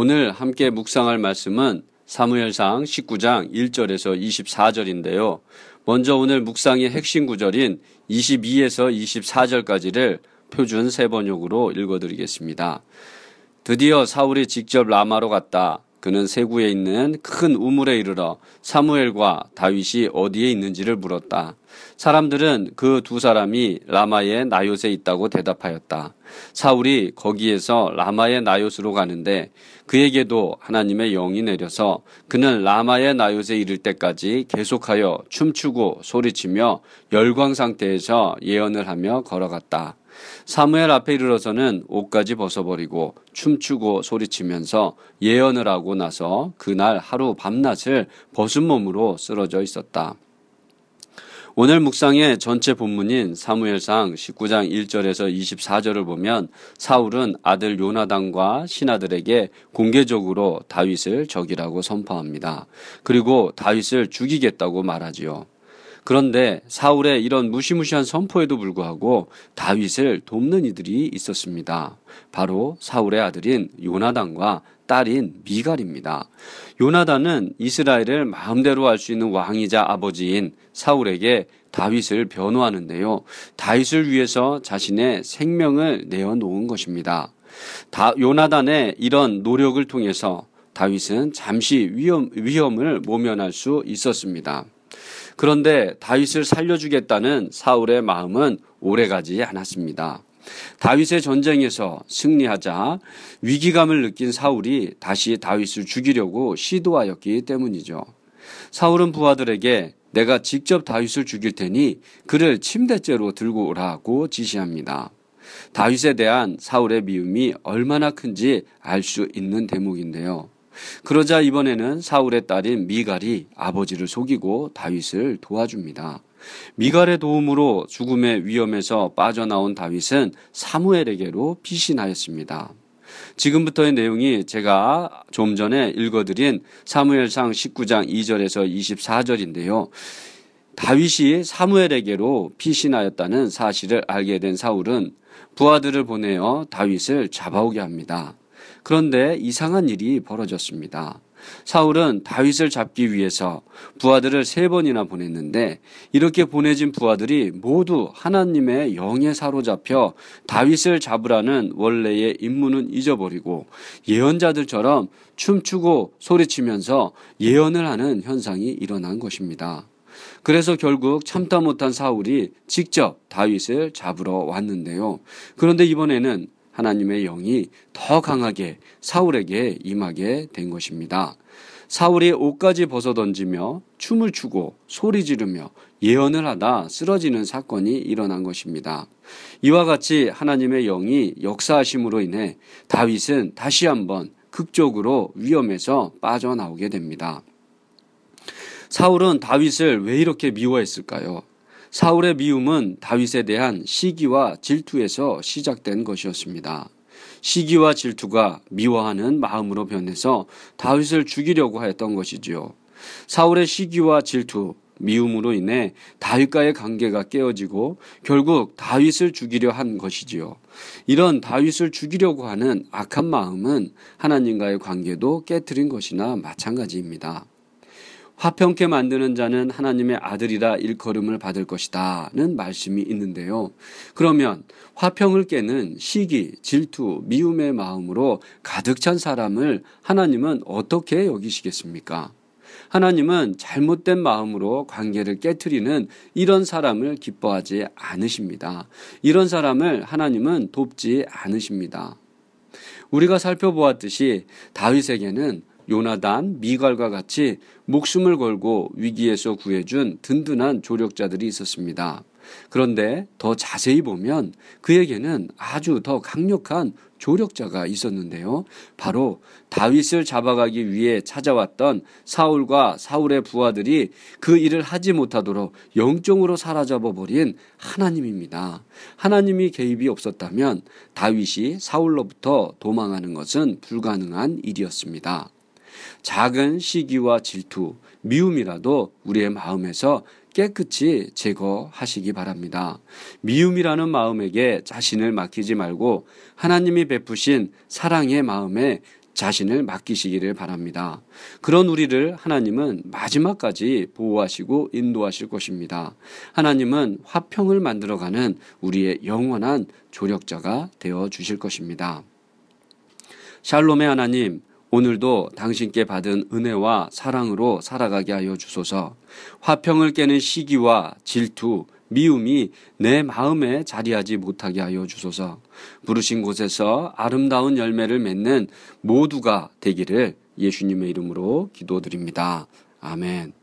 오늘 함께 묵상할 말씀은 사무엘상 19장 1절에서 24절인데요. 먼저 오늘 묵상의 핵심 구절인 22에서 24절까지를 표준 세 번역으로 읽어드리겠습니다. 드디어 사울이 직접 라마로 갔다. 그는 세구에 있는 큰 우물에 이르러 사무엘과 다윗이 어디에 있는지를 물었다. 사람들은 그 두 사람이 라마의 나요에 있다고 대답하였다. 사울이 거기에서 라마의 나요스로 가는데 그에게도 하나님의 영이 내려서 그는 라마의 나요에 이를 때까지 계속하여 춤추고 소리치며 열광 상태에서 예언을 하며 걸어갔다. 사무엘 앞에 이르러서는 옷까지 벗어버리고 춤추고 소리치면서 예언을 하고 나서 그날 하루 밤낮을 벗은 몸으로 쓰러져 있었다. 오늘 묵상의 전체 본문인 사무엘상 19장 1절에서 24절을 보면 사울은 아들 요나단과 신하들에게 공개적으로 다윗을 적이라고 선포합니다. 그리고 다윗을 죽이겠다고 말하지요. 그런데 사울의 이런 무시무시한 선포에도 불구하고 다윗을 돕는 이들이 있었습니다. 바로 사울의 아들인 요나단과 딸인 미갈입니다. 요나단은 이스라엘을 마음대로 할 수 있는 왕이자 아버지인 사울에게 다윗을 변호하는데요. 다윗을 위해서 자신의 생명을 내어놓은 것입니다. 다, 요나단의 이런 노력을 통해서 다윗은 잠시 위험, 위험을 모면할 수 있었습니다. 그런데 다윗을 살려주겠다는 사울의 마음은 오래가지 않았습니다. 다윗의 전쟁에서 승리하자 위기감을 느낀 사울이 다시 다윗을 죽이려고 시도하였기 때문이죠. 사울은 부하들에게 내가 직접 다윗을 죽일 테니 그를 침대째로 들고 오라고 지시합니다. 다윗에 대한 사울의 미움이 얼마나 큰지 알 수 있는 대목인데요. 그러자 이번에는 사울의 딸인 미갈이 아버지를 속이고 다윗을 도와줍니다. 미갈의 도움으로 죽음의 위험에서 빠져나온 다윗은 사무엘에게로 피신하였습니다. 지금부터의 내용이 제가 좀 전에 읽어드린 사무엘상 19장 2절에서 24절인데요. 다윗이 사무엘에게로 피신하였다는 사실을 알게 된 사울은 부하들을 보내어 다윗을 잡아오게 합니다. 그런데 이상한 일이 벌어졌습니다. 사울은 다윗을 잡기 위해서 부하들을 세 번이나 보냈는데 이렇게 보내진 부하들이 모두 하나님의 영에 사로잡혀 다윗을 잡으라는 원래의 임무는 잊어버리고 예언자들처럼 춤추고 소리치면서 예언을 하는 현상이 일어난 것입니다. 그래서 결국 참다 못한 사울이 직접 다윗을 잡으러 왔는데요. 그런데 이번에는 하나님의 영이 더 강하게 사울에게 임하게 된 것입니다. 사울이 옷까지 벗어 던지며 춤을 추고 소리 지르며 예언을 하다 쓰러지는 사건이 일어난 것입니다. 이와 같이 하나님의 영이 역사하심으로 인해 다윗은 다시 한번 극적으로 위험에서 빠져나오게 됩니다. 사울은 다윗을 왜 이렇게 미워했을까요? 사울의 미움은 다윗에 대한 시기와 질투에서 시작된 것이었습니다. 시기와 질투가 미워하는 마음으로 변해서 다윗을 죽이려고 하였던 것이지요. 사울의 시기와 질투, 미움으로 인해 다윗과의 관계가 깨어지고 결국 다윗을 죽이려 한 것이지요. 이런 다윗을 죽이려고 하는 악한 마음은 하나님과의 관계도 깨뜨린 것이나 마찬가지입니다. 화평케 만드는 자는 하나님의 아들이라 일컬음을 받을 것이다는 말씀이 있는데요. 그러면 화평을 깨는 시기, 질투, 미움의 마음으로 가득 찬 사람을 하나님은 어떻게 여기시겠습니까? 하나님은 잘못된 마음으로 관계를 깨뜨리는 이런 사람을 기뻐하지 않으십니다. 이런 사람을 하나님은 돕지 않으십니다. 우리가 살펴보았듯이 다윗에게는 요나단, 미갈과 같이 목숨을 걸고 위기에서 구해준 든든한 조력자들이 있었습니다. 그런데 더 자세히 보면 그에게는 아주 더 강력한 조력자가 있었는데요. 바로 다윗을 잡아가기 위해 찾아왔던 사울과 사울의 부하들이 그 일을 하지 못하도록 영적으로 사라져버 버린 하나님입니다. 하나님이 개입이 없었다면 다윗이 사울로부터 도망하는 것은 불가능한 일이었습니다. 작은 시기와 질투, 미움이라도 우리의 마음에서 깨끗이 제거하시기 바랍니다. 미움이라는 마음에게 자신을 맡기지 말고 하나님이 베푸신 사랑의 마음에 자신을 맡기시기를 바랍니다. 그런 우리를 하나님은 마지막까지 보호하시고 인도하실 것입니다. 하나님은 화평을 만들어가는 우리의 영원한 조력자가 되어 주실 것입니다. 샬롬의 하나님, 오늘도 당신께 받은 은혜와 사랑으로 살아가게 하여 주소서. 화평을 깨는 시기와 질투, 미움이 내 마음에 자리하지 못하게 하여 주소서. 부르신 곳에서 아름다운 열매를 맺는 모두가 되기를 예수님의 이름으로 기도드립니다. 아멘.